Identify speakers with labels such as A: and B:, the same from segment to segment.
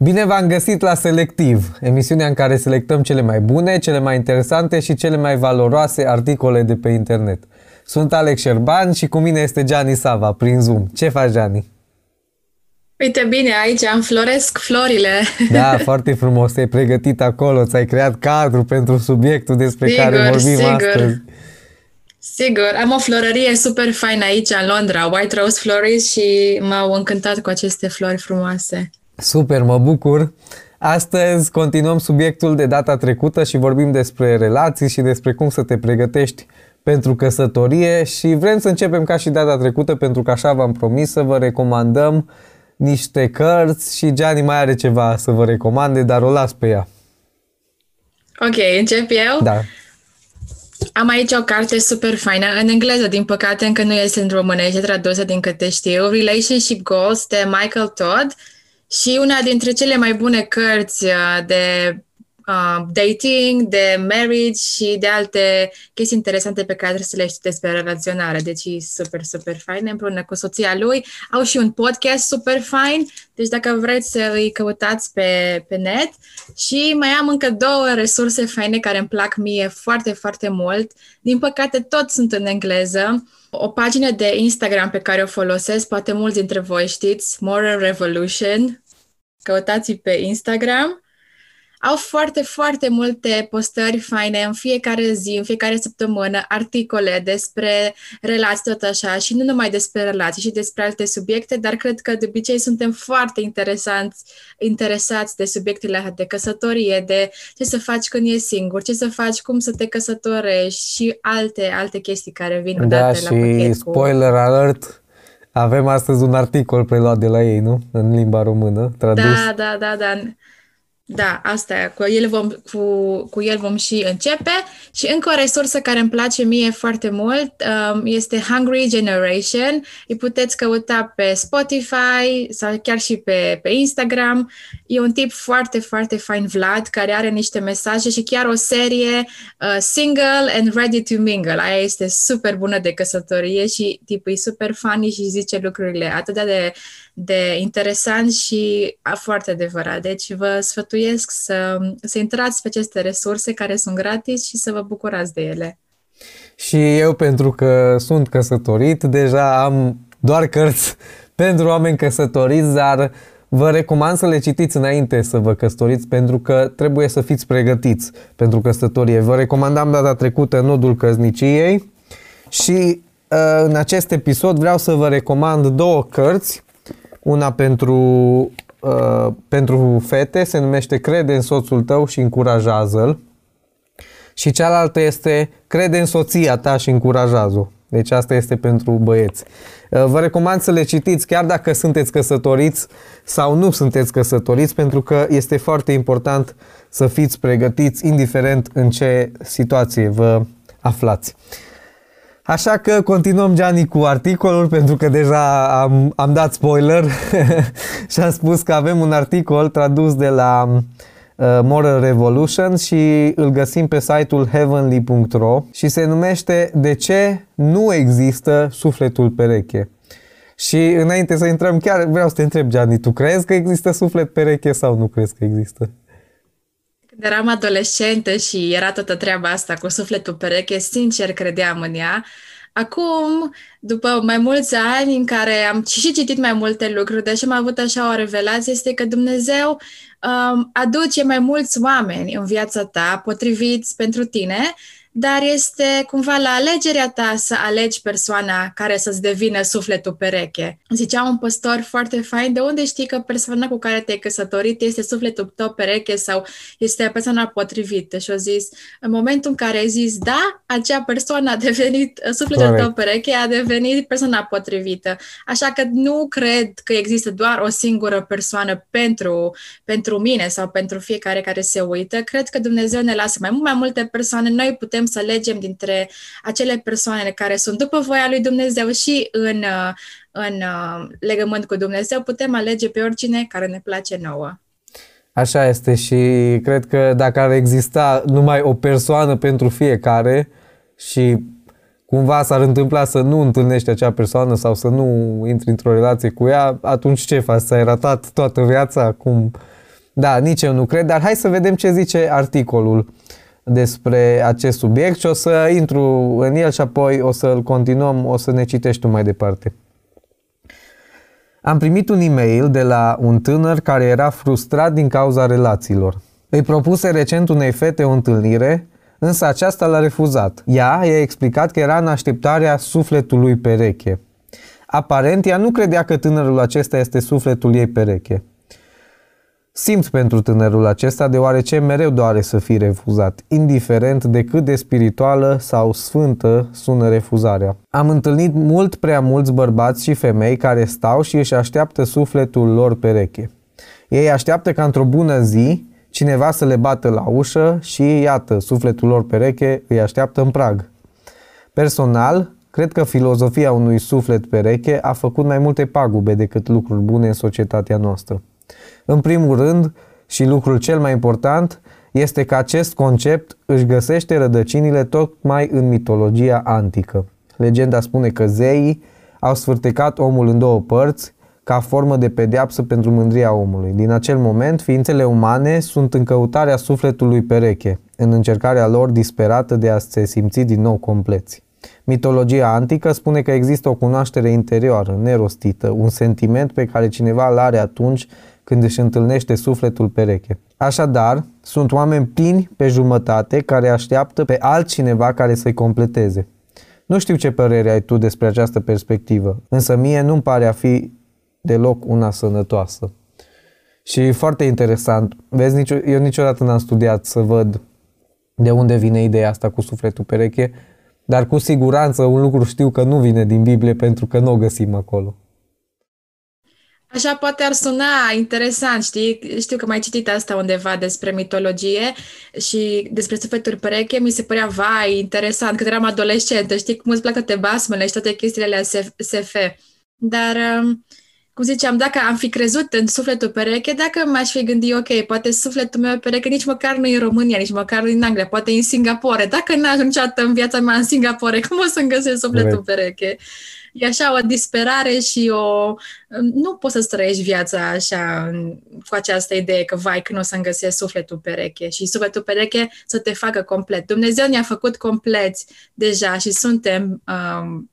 A: Bine v-am găsit la Selectiv, emisiunea în care selectăm cele mai bune, cele mai interesante și cele mai valoroase articole de pe internet. Sunt Alex Șerban și cu mine este Gianni Sava, prin Zoom. Ce faci, Gianni?
B: Uite bine, aici înfloresc florile.
A: Da, foarte frumos, te-ai pregătit acolo, ți-ai creat cadru pentru subiectul despre sigur, care vorbim sigur. astăzi.
B: Sigur, am o florărie super faină aici în Londra, White Rose Florist și m-au încântat cu aceste flori frumoase.
A: Super, mă bucur. Astăzi continuăm subiectul de data trecută și vorbim despre relații și despre cum să te pregătești pentru căsătorie și vrem să începem ca și data trecută pentru că așa v-am promis să vă recomandăm niște cărți și Gianni mai are ceva să vă recomande, dar o las pe ea.
B: Ok, încep eu?
A: Da.
B: Am aici o carte super faină, în engleză, din păcate, încă nu este în românește tradusă din câte știu, Relationship Goals de Michael Todd și una dintre cele mai bune cărți uh, de uh, dating, de marriage și de alte chestii interesante pe care trebuie să le știi despre relaționare. Deci e super, super fain împreună cu soția lui. Au și un podcast super fain, deci dacă vreți să îi căutați pe, pe net. Și mai am încă două resurse faine care îmi plac mie foarte, foarte mult. Din păcate, tot sunt în engleză. O pagină de Instagram pe care o folosesc, poate mulți dintre voi știți, Moral Revolution. Căutați pe Instagram au foarte, foarte multe postări faine în fiecare zi, în fiecare săptămână, articole despre relații tot așa și nu numai despre relații și despre alte subiecte, dar cred că de obicei suntem foarte interesanți, interesați de subiectele de căsătorie, de ce să faci când e singur, ce să faci, cum să te căsătorești și alte, alte chestii care vin
A: da,
B: la pachet.
A: și spoiler alert, avem astăzi un articol preluat de la ei, nu? În limba română, tradus.
B: Da, da, da, da. Da, asta e. Cu el, vom, cu, cu el vom și începe. Și încă o resursă care îmi place mie foarte mult um, este Hungry Generation. Îi puteți căuta pe Spotify sau chiar și pe, pe Instagram. E un tip foarte, foarte fain, Vlad, care are niște mesaje și chiar o serie uh, Single and Ready to Mingle. Aia este super bună de căsătorie și tipul e super funny și zice lucrurile atât de de interesant și foarte adevărat. Deci vă sfătuiesc să, să intrați pe aceste resurse care sunt gratis și să vă bucurați de ele.
A: Și eu, pentru că sunt căsătorit, deja am doar cărți pentru oameni căsătoriți, dar vă recomand să le citiți înainte să vă căsătoriți pentru că trebuie să fiți pregătiți pentru căsătorie. Vă recomandam data trecută Nodul Căzniciei și uh, în acest episod vreau să vă recomand două cărți una pentru, uh, pentru fete se numește Crede în soțul tău și încurajează-l. Și cealaltă este Crede în soția ta și încurajează-o. Deci asta este pentru băieți. Uh, vă recomand să le citiți chiar dacă sunteți căsătoriți sau nu sunteți căsătoriți pentru că este foarte important să fiți pregătiți indiferent în ce situație vă aflați. Așa că continuăm, Gianni, cu articolul, pentru că deja am, am dat spoiler și am spus că avem un articol tradus de la uh, Moral Revolution și îl găsim pe site-ul heavenly.ro și se numește De ce nu există sufletul pereche? Și înainte să intrăm, chiar vreau să te întreb, Gianni, tu crezi că există suflet pereche sau nu crezi că există?
B: Când eram adolescentă și era toată treaba asta cu sufletul pereche, sincer credeam în ea. Acum, după mai mulți ani în care am și citit mai multe lucruri, deși am avut așa o revelație, este că Dumnezeu um, aduce mai mulți oameni în viața ta, potriviți pentru tine, dar este cumva la alegerea ta să alegi persoana care să-ți devină sufletul pereche. Zicea un păstor foarte fain, de unde știi că persoana cu care te-ai căsătorit este sufletul tău pereche sau este persoana potrivită? Și a zis, în momentul în care ai zis da, acea persoană a devenit, sufletul Correct. tău pereche a devenit persoana potrivită. Așa că nu cred că există doar o singură persoană pentru, pentru mine sau pentru fiecare care se uită. Cred că Dumnezeu ne lasă mai mult mai multe persoane. Noi putem să alegem dintre acele persoane care sunt după voia lui Dumnezeu și în, în uh, legământ cu Dumnezeu, putem alege pe oricine care ne place nouă.
A: Așa este și cred că dacă ar exista numai o persoană pentru fiecare și cumva s-ar întâmpla să nu întâlnești acea persoană sau să nu intri într-o relație cu ea, atunci ce faci? Ți-ai ratat toată viața? Cum, Da, nici eu nu cred, dar hai să vedem ce zice articolul despre acest subiect și o să intru în el și apoi o să-l continuăm, o să ne citești tu mai departe. Am primit un e-mail de la un tânăr care era frustrat din cauza relațiilor. Îi propuse recent unei fete o întâlnire, însă aceasta l-a refuzat. Ea i-a explicat că era în așteptarea sufletului pereche. Aparent, ea nu credea că tânărul acesta este sufletul ei pereche. Simt pentru tânărul acesta deoarece mereu doare să fie refuzat, indiferent de cât de spirituală sau sfântă sună refuzarea. Am întâlnit mult prea mulți bărbați și femei care stau și își așteaptă sufletul lor pereche. Ei așteaptă ca într-o bună zi cineva să le bată la ușă și iată, sufletul lor pereche îi așteaptă în prag. Personal, cred că filozofia unui suflet pereche a făcut mai multe pagube decât lucruri bune în societatea noastră. În primul rând, și lucrul cel mai important, este că acest concept își găsește rădăcinile tocmai în mitologia antică. Legenda spune că zeii au sfârtecat omul în două părți ca formă de pedeapsă pentru mândria omului. Din acel moment, ființele umane sunt în căutarea sufletului pereche, în încercarea lor disperată de a se simți din nou compleți. Mitologia antică spune că există o cunoaștere interioară, nerostită, un sentiment pe care cineva îl are atunci când își întâlnește sufletul pereche. Așadar, sunt oameni plini pe jumătate care așteaptă pe altcineva care să-i completeze. Nu știu ce părere ai tu despre această perspectivă, însă mie nu-mi pare a fi deloc una sănătoasă. Și foarte interesant, vezi, nicio, eu niciodată n-am studiat să văd de unde vine ideea asta cu sufletul pereche, dar cu siguranță un lucru știu că nu vine din Biblie pentru că nu o găsim acolo.
B: Așa poate ar suna interesant, știi? Știu că mai citit asta undeva despre mitologie și despre sufleturi pereche, mi se părea, vai, interesant, că eram adolescentă, știi cum îți plac toate basmele și toate chestiile alea SF. Dar, um, cum ziceam, dacă am fi crezut în sufletul pereche, dacă m-aș fi gândit, ok, poate sufletul meu pereche nici măcar nu e în România, nici măcar nu e în Anglia, poate e în Singapore. Dacă n-aș niciodată în viața mea în Singapore, cum o să-mi găsesc sufletul pereche? e așa o disperare și o... Nu poți să trăiești viața așa cu această idee că, vai, când o să-mi găsesc sufletul pereche și sufletul pereche să te facă complet. Dumnezeu ne-a făcut compleți deja și suntem... Um,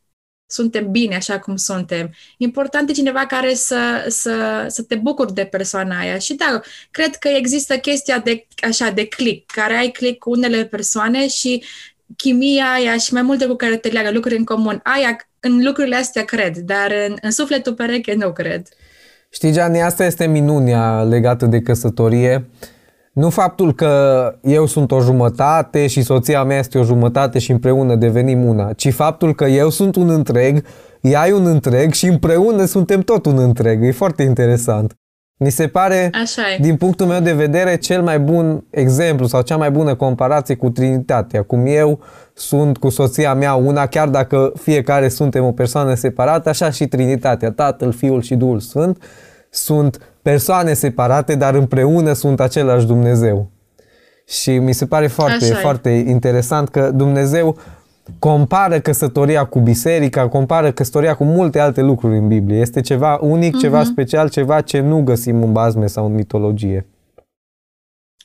B: suntem bine așa cum suntem. Important e cineva care să, să, să te bucuri de persoana aia. Și da, cred că există chestia de așa de click, care ai click cu unele persoane și chimia aia și mai multe cu care te leagă lucruri în comun. Aia în lucrurile astea cred, dar în, în sufletul pereche nu cred.
A: Știi, Gianni, asta este minunia legată de căsătorie. Nu faptul că eu sunt o jumătate și soția mea este o jumătate și împreună devenim una, ci faptul că eu sunt un întreg, ea e un întreg și împreună suntem tot un întreg. E foarte interesant. Mi se pare,
B: Așa
A: din punctul meu de vedere, cel mai bun exemplu sau cea mai bună comparație cu Trinitatea. Cum eu sunt cu soția mea una, chiar dacă fiecare suntem o persoană separată, așa și Trinitatea, Tatăl, Fiul și Duhul Sfânt, sunt persoane separate, dar împreună sunt același Dumnezeu. Și mi se pare foarte, foarte interesant că Dumnezeu compară căsătoria cu biserica, compară căsătoria cu multe alte lucruri în Biblie. Este ceva unic, uh-huh. ceva mhm. special, ceva ce nu găsim în bazme sau în mitologie.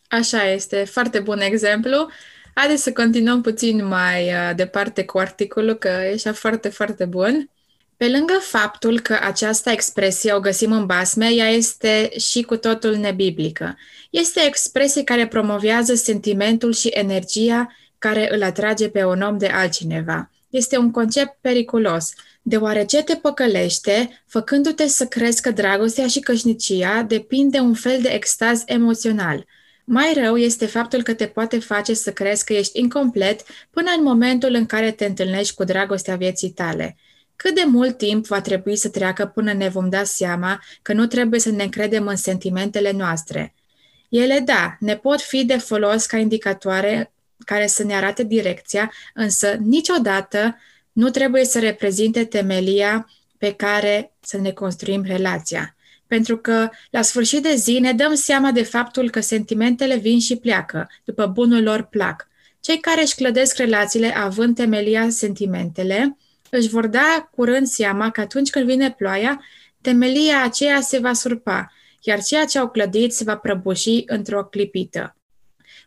B: Așa este, foarte bun exemplu. Haideți să continuăm puțin mai uh, departe cu articolul, că e așa foarte, foarte bun. Pe lângă faptul că această expresie o găsim în basme, ea este și cu totul nebiblică. Este o expresie care promovează sentimentul și energia care îl atrage pe un om de altcineva. Este un concept periculos, deoarece te păcălește, făcându-te să crezi că dragostea și cășnicia depind de un fel de extaz emoțional. Mai rău este faptul că te poate face să crezi că ești incomplet până în momentul în care te întâlnești cu dragostea vieții tale. Cât de mult timp va trebui să treacă până ne vom da seama că nu trebuie să ne încredem în sentimentele noastre? Ele, da, ne pot fi de folos ca indicatoare care să ne arate direcția, însă niciodată nu trebuie să reprezinte temelia pe care să ne construim relația. Pentru că, la sfârșit de zi, ne dăm seama de faptul că sentimentele vin și pleacă, după bunul lor plac. Cei care își clădesc relațiile având temelia sentimentele, își vor da curând seama că atunci când vine ploaia, temelia aceea se va surpa, iar ceea ce au clădit se va prăbuși într-o clipită.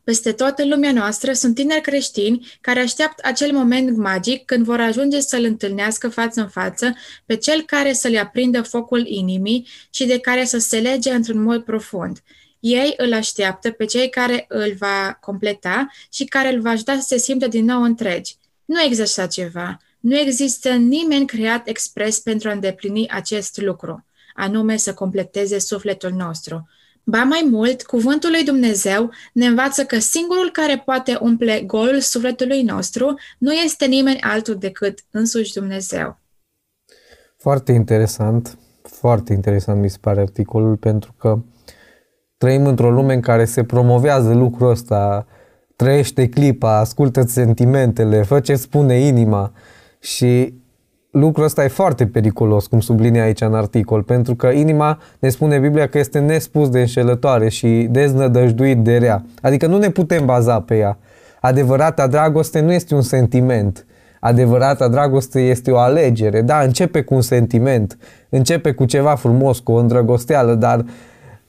B: Peste tot în lumea noastră sunt tineri creștini care așteaptă acel moment magic când vor ajunge să-L întâlnească față în față pe Cel care să le aprindă focul inimii și de care să se lege într-un mod profund. Ei îl așteaptă pe cei care îl va completa și care îl va ajuta să se simtă din nou întregi. Nu există așa ceva. Nu există nimeni creat expres pentru a îndeplini acest lucru, anume să completeze sufletul nostru. Ba mai mult, cuvântul lui Dumnezeu ne învață că singurul care poate umple golul sufletului nostru nu este nimeni altul decât însuși Dumnezeu.
A: Foarte interesant, foarte interesant mi se pare articolul, pentru că trăim într-o lume în care se promovează lucrul ăsta, trăiește clipa, ascultă sentimentele, fă ce spune inima și lucrul ăsta e foarte periculos, cum sublinie aici în articol, pentru că inima ne spune Biblia că este nespus de înșelătoare și deznădăjduit de rea. Adică nu ne putem baza pe ea. Adevărata dragoste nu este un sentiment. Adevărata dragoste este o alegere. Da, începe cu un sentiment, începe cu ceva frumos, cu o îndrăgosteală, dar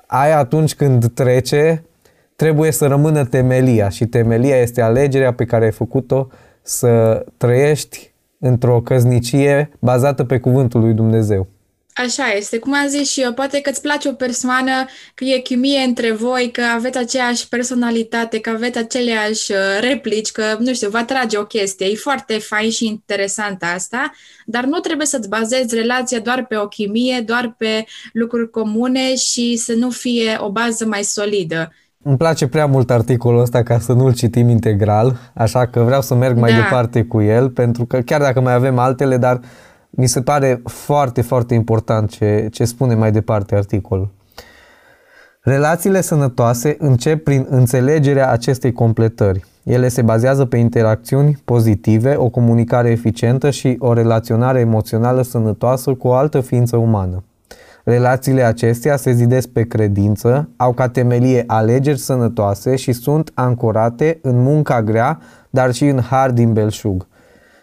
A: aia atunci când trece, trebuie să rămână temelia și temelia este alegerea pe care ai făcut-o să trăiești într-o căznicie bazată pe cuvântul lui Dumnezeu.
B: Așa este, cum am zis și eu, poate că îți place o persoană, că e chimie între voi, că aveți aceeași personalitate, că aveți aceleași uh, replici, că, nu știu, vă atrage o chestie. E foarte fain și interesant asta, dar nu trebuie să-ți bazezi relația doar pe o chimie, doar pe lucruri comune și să nu fie o bază mai solidă.
A: Îmi place prea mult articolul ăsta ca să nu-l citim integral, așa că vreau să merg mai da. departe cu el, pentru că chiar dacă mai avem altele, dar mi se pare foarte, foarte important ce, ce spune mai departe articolul. Relațiile sănătoase încep prin înțelegerea acestei completări. Ele se bazează pe interacțiuni pozitive, o comunicare eficientă și o relaționare emoțională sănătoasă cu o altă ființă umană. Relațiile acestea se zidesc pe credință, au ca temelie alegeri sănătoase și sunt ancorate în munca grea, dar și în har din belșug.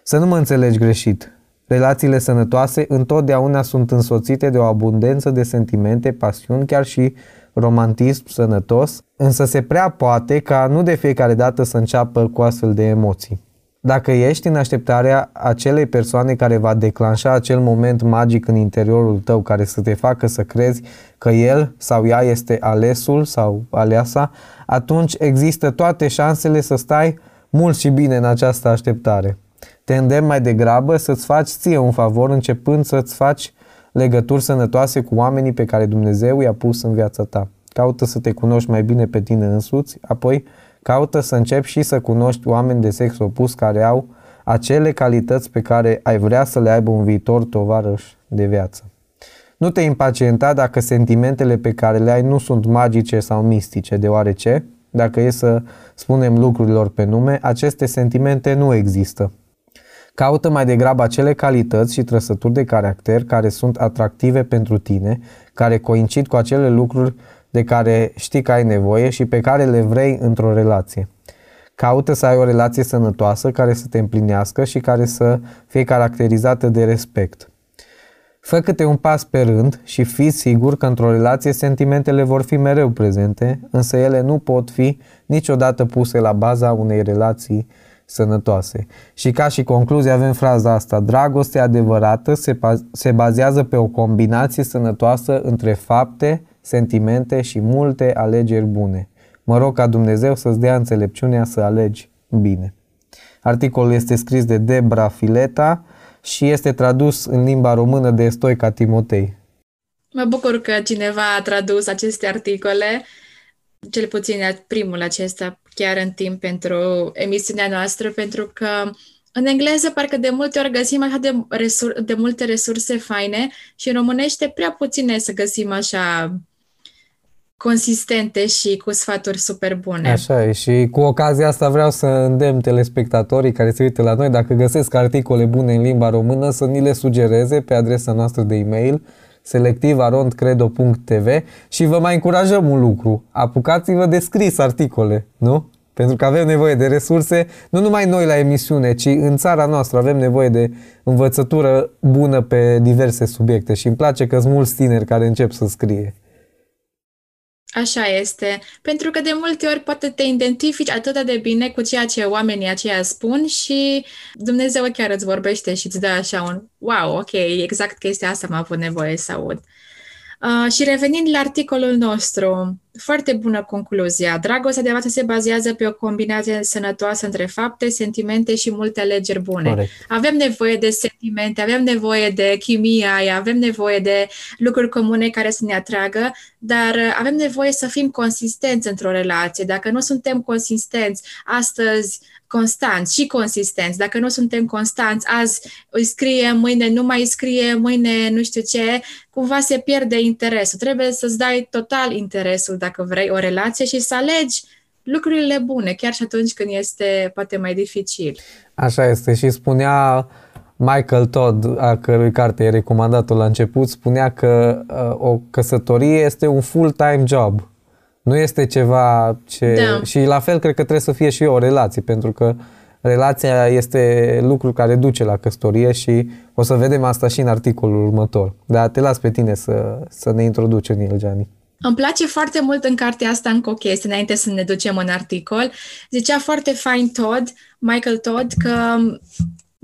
A: Să nu mă înțelegi greșit. Relațiile sănătoase întotdeauna sunt însoțite de o abundență de sentimente, pasiuni, chiar și romantism sănătos, însă se prea poate ca nu de fiecare dată să înceapă cu astfel de emoții. Dacă ești în așteptarea acelei persoane care va declanșa acel moment magic în interiorul tău, care să te facă să crezi că el sau ea este alesul sau aleasa, atunci există toate șansele să stai mult și bine în această așteptare. Te îndemn mai degrabă să-ți faci ție un favor începând să-ți faci legături sănătoase cu oamenii pe care Dumnezeu i-a pus în viața ta. Caută să te cunoști mai bine pe tine însuți, apoi Caută să începi și să cunoști oameni de sex opus care au acele calități pe care ai vrea să le aibă un viitor tovarăș de viață. Nu te impacienta dacă sentimentele pe care le ai nu sunt magice sau mistice, deoarece, dacă e să spunem lucrurilor pe nume, aceste sentimente nu există. Caută mai degrabă acele calități și trăsături de caracter care sunt atractive pentru tine, care coincid cu acele lucruri de care știi că ai nevoie și pe care le vrei într-o relație. Caută să ai o relație sănătoasă care să te împlinească și care să fie caracterizată de respect. Fă câte un pas pe rând și fii sigur că într-o relație sentimentele vor fi mereu prezente, însă ele nu pot fi niciodată puse la baza unei relații sănătoase. Și ca și concluzie avem fraza asta, dragostea adevărată se, se bazează pe o combinație sănătoasă între fapte, sentimente și multe alegeri bune. Mă rog ca Dumnezeu să-ți dea înțelepciunea să alegi bine. Articolul este scris de Debra Fileta și este tradus în limba română de Stoica Timotei.
B: Mă bucur că cineva a tradus aceste articole, cel puțin primul acesta, chiar în timp pentru emisiunea noastră, pentru că în engleză parcă de multe ori găsim așa de, resur- de multe resurse faine și în românește prea puține să găsim așa consistente și cu sfaturi super bune.
A: Așa e și cu ocazia asta vreau să îndemn telespectatorii care se uită la noi, dacă găsesc articole bune în limba română, să ni le sugereze pe adresa noastră de e-mail selectivarondcredo.tv și vă mai încurajăm un lucru. Apucați-vă de scris articole, nu? Pentru că avem nevoie de resurse, nu numai noi la emisiune, ci în țara noastră avem nevoie de învățătură bună pe diverse subiecte și îmi place că sunt mulți tineri care încep să scrie.
B: Așa este, pentru că de multe ori poate te identifici atât de bine cu ceea ce oamenii aceia spun și Dumnezeu chiar îți vorbește și îți dă așa un wow, ok, exact chestia asta am avut nevoie să aud. Uh, și revenind la articolul nostru, foarte bună concluzia. Dragostea de față se bazează pe o combinație sănătoasă între fapte, sentimente și multe alegeri bune. Corect. Avem nevoie de sentimente, avem nevoie de chimia aia, avem nevoie de lucruri comune care să ne atragă, dar avem nevoie să fim consistenți într-o relație. Dacă nu suntem consistenți astăzi, constanți și consistenți. Dacă nu suntem constanți, azi îi scrie, mâine nu mai scrie, mâine nu știu ce, cumva se pierde interesul. Trebuie să-ți dai total interesul dacă vrei o relație și să alegi lucrurile bune, chiar și atunci când este poate mai dificil.
A: Așa este și spunea Michael Todd, a cărui carte e recomandat la început, spunea că uh, o căsătorie este un full-time job. Nu este ceva ce... Da. Și la fel cred că trebuie să fie și o relație, pentru că relația este lucru care duce la căsătorie și o să vedem asta și în articolul următor. Dar te las pe tine să, să ne introduci în el, Gianni.
B: Îmi place foarte mult în cartea asta încă o chestie, înainte să ne ducem în articol. Zicea foarte fain Todd, Michael Todd, că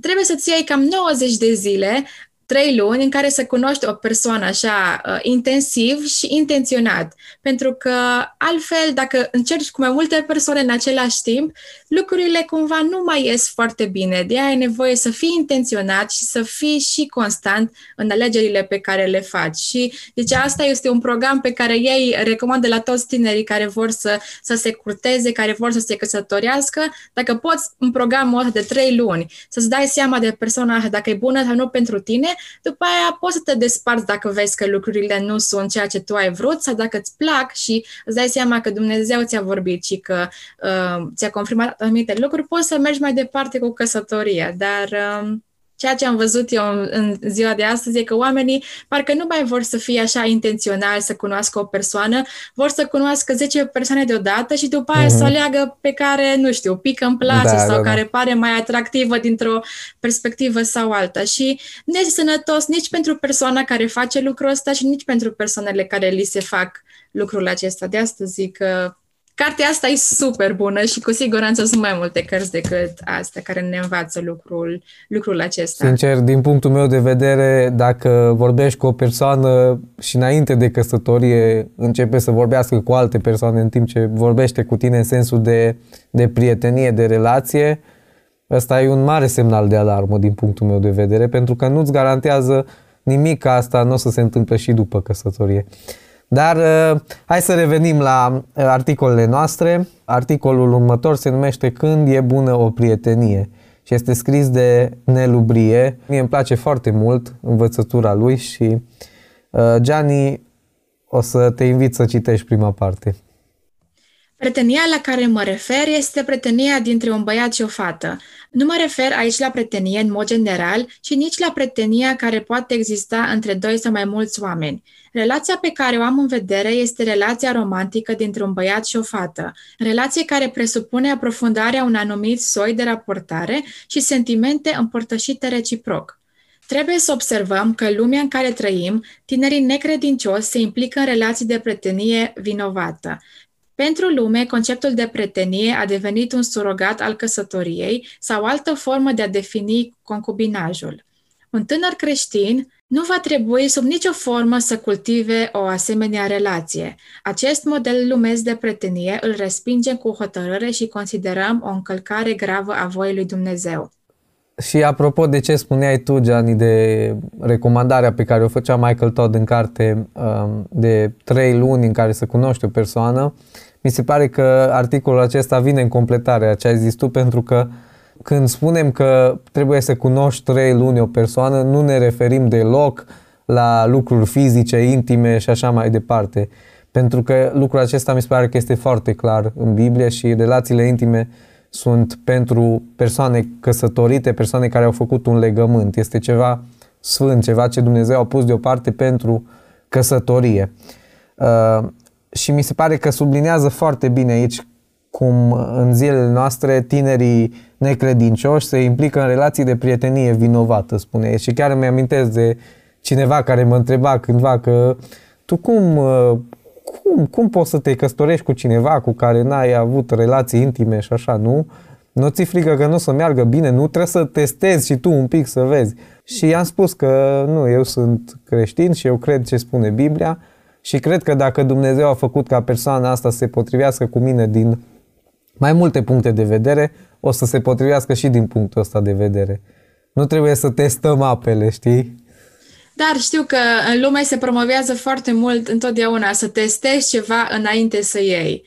B: trebuie să-ți iei cam 90 de zile trei luni în care să cunoști o persoană așa uh, intensiv și intenționat. Pentru că altfel, dacă încerci cu mai multe persoane în același timp, lucrurile cumva nu mai ies foarte bine. De aia ai nevoie să fii intenționat și să fii și constant în alegerile pe care le faci. Și deci asta este un program pe care ei recomandă la toți tinerii care vor să, să se curteze, care vor să se căsătorească. Dacă poți în programul ăsta de trei luni să-ți dai seama de persoana dacă e bună sau nu pentru tine, după aia poți să te desparți dacă vezi că lucrurile nu sunt ceea ce tu ai vrut sau dacă îți plac și îți dai seama că Dumnezeu ți-a vorbit și că uh, ți-a confirmat anumite lucruri, poți să mergi mai departe cu căsătoria. Dar uh, ceea ce am văzut eu în ziua de astăzi e că oamenii parcă nu mai vor să fie așa intenționali să cunoască o persoană, vor să cunoască 10 persoane deodată și după aia mm-hmm. să aleagă pe care, nu știu, pică în place da, sau da, da. care pare mai atractivă dintr-o perspectivă sau alta. Și nu este sănătos nici pentru persoana care face lucrul ăsta și nici pentru persoanele care li se fac lucrul acesta. De asta zic că Cartea asta e super bună și cu siguranță sunt mai multe cărți decât astea care ne învață lucrul, lucrul acesta.
A: Sincer, din punctul meu de vedere, dacă vorbești cu o persoană și înainte de căsătorie începe să vorbească cu alte persoane în timp ce vorbește cu tine în sensul de, de prietenie, de relație, ăsta e un mare semnal de alarmă din punctul meu de vedere, pentru că nu-ți garantează nimic că asta nu o să se întâmple și după căsătorie. Dar uh, hai să revenim la uh, articolele noastre. Articolul următor se numește Când e bună o prietenie și este scris de Nelu Brie. Mie îmi place foarte mult învățătura lui și uh, Gianni o să te invit să citești prima parte.
B: Pretenia la care mă refer este pretenia dintre un băiat și o fată. Nu mă refer aici la pretenie în mod general, ci nici la pretenia care poate exista între doi sau mai mulți oameni. Relația pe care o am în vedere este relația romantică dintre un băiat și o fată, relație care presupune aprofundarea un anumit soi de raportare și sentimente împărtășite reciproc. Trebuie să observăm că în lumea în care trăim, tinerii necredincioși se implică în relații de pretenie vinovată. Pentru lume, conceptul de pretenie a devenit un surogat al căsătoriei sau altă formă de a defini concubinajul. Un tânăr creștin nu va trebui sub nicio formă să cultive o asemenea relație. Acest model lumesc de pretenie îl respingem cu hotărâre și considerăm o încălcare gravă a voii lui Dumnezeu.
A: Și apropo de ce spuneai tu, Gianni, de recomandarea pe care o făcea Michael Todd în carte um, de trei luni în care să cunoști o persoană, mi se pare că articolul acesta vine în completare a ce ai zis tu, pentru că când spunem că trebuie să cunoști trei luni o persoană, nu ne referim deloc la lucruri fizice, intime și așa mai departe. Pentru că lucrul acesta mi se pare că este foarte clar în Biblie și relațiile intime sunt pentru persoane căsătorite, persoane care au făcut un legământ. Este ceva sfânt, ceva ce Dumnezeu a pus deoparte pentru căsătorie. Uh, și mi se pare că sublinează foarte bine aici cum în zilele noastre tinerii necredincioși se implică în relații de prietenie vinovată, spune Și chiar îmi amintesc de cineva care mă întreba cândva că tu cum, cum, cum poți să te căsătorești cu cineva cu care n-ai avut relații intime și așa, nu? Nu ți frică că nu o să meargă bine, nu trebuie să testezi și tu un pic să vezi. Și i-am spus că nu, eu sunt creștin și eu cred ce spune Biblia și cred că dacă Dumnezeu a făcut ca persoana asta să se potrivească cu mine din mai multe puncte de vedere, o să se potrivească și din punctul ăsta de vedere. Nu trebuie să testăm apele, știi?
B: Dar știu că în lume se promovează foarte mult întotdeauna să testezi ceva înainte să iei.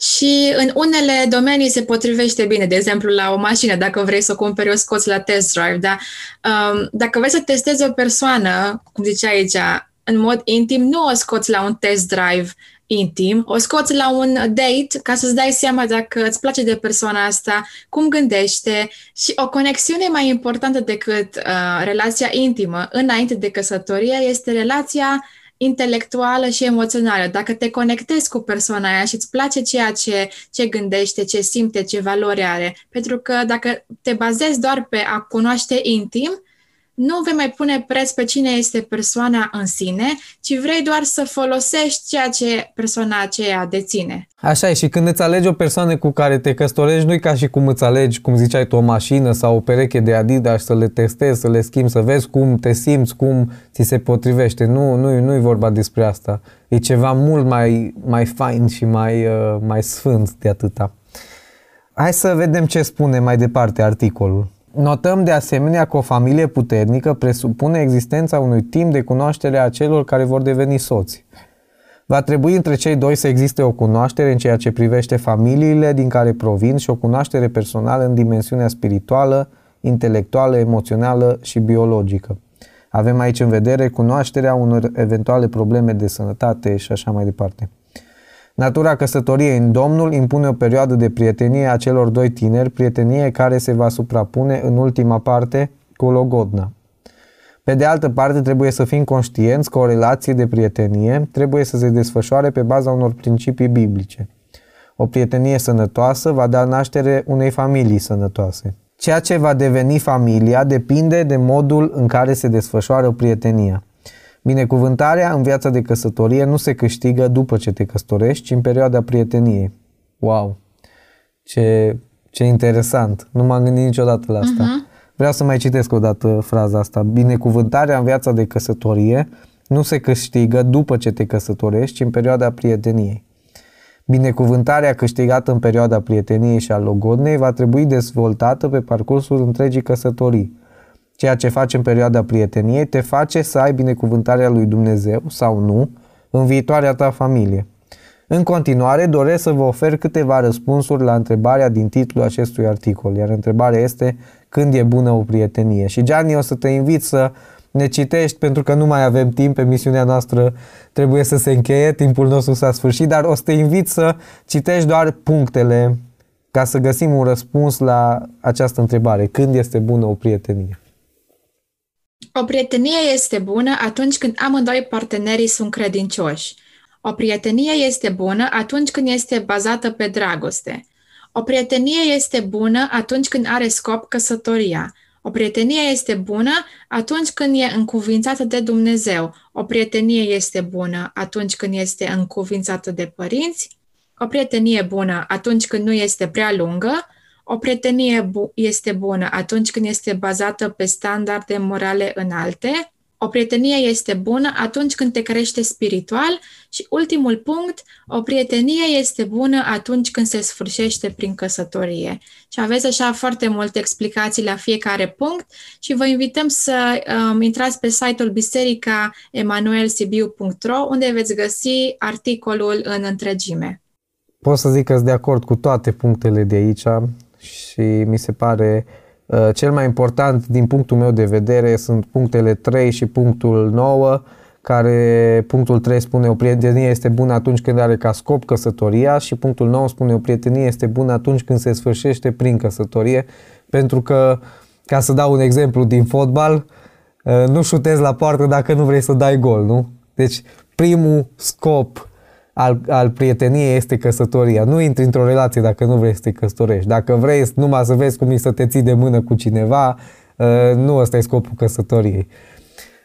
B: Și în unele domenii se potrivește bine, de exemplu la o mașină, dacă vrei să o cumperi, o scoți la test drive, dar um, dacă vrei să testezi o persoană, cum zicea aici, în mod intim, nu o scoți la un test drive intim, o scoți la un date ca să-ți dai seama dacă îți place de persoana asta, cum gândește și o conexiune mai importantă decât uh, relația intimă înainte de căsătorie este relația intelectuală și emoțională. Dacă te conectezi cu persoana aia și îți place ceea ce, ce gândește, ce simte, ce valori are, pentru că dacă te bazezi doar pe a cunoaște intim, nu vei mai pune preț pe cine este persoana în sine, ci vrei doar să folosești ceea ce persoana aceea deține.
A: Așa e, și când îți alegi o persoană cu care te căsătorești, nu e ca și cum îți alegi, cum ziceai tu, o mașină sau o pereche de Adidas să le testezi, să le schimbi, să vezi cum te simți, cum ți se potrivește. Nu, nu, nu e vorba despre asta. E ceva mult mai, mai fain și mai, uh, mai sfânt de atâta. Hai să vedem ce spune mai departe articolul. Notăm de asemenea că o familie puternică presupune existența unui timp de cunoaștere a celor care vor deveni soți. Va trebui între cei doi să existe o cunoaștere în ceea ce privește familiile din care provin și o cunoaștere personală în dimensiunea spirituală, intelectuală, emoțională și biologică. Avem aici în vedere cunoașterea unor eventuale probleme de sănătate și așa mai departe. Natura căsătoriei în Domnul impune o perioadă de prietenie a celor doi tineri, prietenie care se va suprapune în ultima parte cu logodna. Pe de altă parte, trebuie să fim conștienți că o relație de prietenie trebuie să se desfășoare pe baza unor principii biblice. O prietenie sănătoasă va da naștere unei familii sănătoase. Ceea ce va deveni familia depinde de modul în care se desfășoară prietenia. Binecuvântarea în viața de căsătorie nu se câștigă după ce te căsătorești, ci în perioada prieteniei. Wow! Ce, ce interesant! Nu m-am gândit niciodată la asta. Uh-huh. Vreau să mai citesc o dată fraza asta. Binecuvântarea în viața de căsătorie nu se câștigă după ce te căsătorești, ci în perioada prieteniei. Binecuvântarea câștigată în perioada prieteniei și a logodnei va trebui dezvoltată pe parcursul întregii căsătorii ceea ce faci în perioada prieteniei te face să ai binecuvântarea lui Dumnezeu sau nu în viitoarea ta familie. În continuare, doresc să vă ofer câteva răspunsuri la întrebarea din titlul acestui articol, iar întrebarea este când e bună o prietenie. Și Gianni, o să te invit să ne citești pentru că nu mai avem timp, emisiunea noastră trebuie să se încheie, timpul nostru s-a sfârșit, dar o să te invit să citești doar punctele ca să găsim un răspuns la această întrebare. Când este bună o prietenie?
B: O prietenie este bună atunci când amândoi partenerii sunt credincioși. O prietenie este bună atunci când este bazată pe dragoste. O prietenie este bună atunci când are scop căsătoria. O prietenie este bună atunci când e încuvințată de Dumnezeu. O prietenie este bună atunci când este încuvințată de părinți. O prietenie bună atunci când nu este prea lungă o prietenie bu- este bună atunci când este bazată pe standarde morale înalte. O prietenie este bună atunci când te crește spiritual și ultimul punct, o prietenie este bună atunci când se sfârșește prin căsătorie. Și aveți așa foarte multe explicații la fiecare punct și vă invităm să um, intrați pe site-ul biserica emanuelsibiu.ro unde veți găsi articolul în întregime.
A: Pot să zic că sunt de acord cu toate punctele de aici și mi se pare uh, cel mai important din punctul meu de vedere sunt punctele 3 și punctul 9 care punctul 3 spune o prietenie este bună atunci când are ca scop căsătoria și punctul 9 spune o prietenie este bună atunci când se sfârșește prin căsătorie pentru că, ca să dau un exemplu din fotbal, uh, nu șutezi la poartă dacă nu vrei să dai gol, nu? Deci primul scop al, al prieteniei este căsătoria. Nu intri într-o relație dacă nu vrei să te căsătorești. Dacă vrei numai să vezi cum e să te ții de mână cu cineva, uh, nu ăsta e scopul căsătoriei.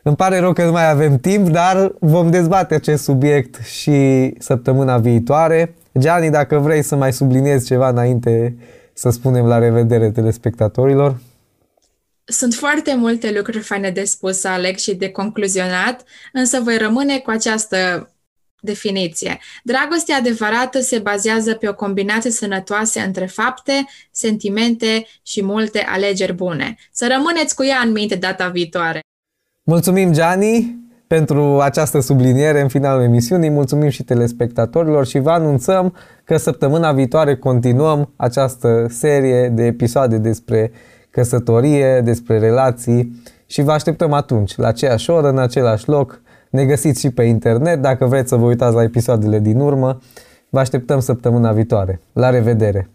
A: Îmi pare rău că nu mai avem timp, dar vom dezbate acest subiect și săptămâna viitoare. Gianni, dacă vrei să mai subliniezi ceva înainte să spunem la revedere telespectatorilor.
B: Sunt foarte multe lucruri faine de spus, Alex, și de concluzionat, însă voi rămâne cu această definiție. Dragostea adevărată se bazează pe o combinație sănătoasă între fapte, sentimente și multe alegeri bune. Să rămâneți cu ea în minte data viitoare.
A: Mulțumim, Gianni, pentru această subliniere în finalul emisiunii. Mulțumim și telespectatorilor și vă anunțăm că săptămâna viitoare continuăm această serie de episoade despre căsătorie, despre relații și vă așteptăm atunci, la aceeași oră, în același loc. Ne găsiți și pe internet dacă vreți să vă uitați la episoadele din urmă. Vă așteptăm săptămâna viitoare. La revedere!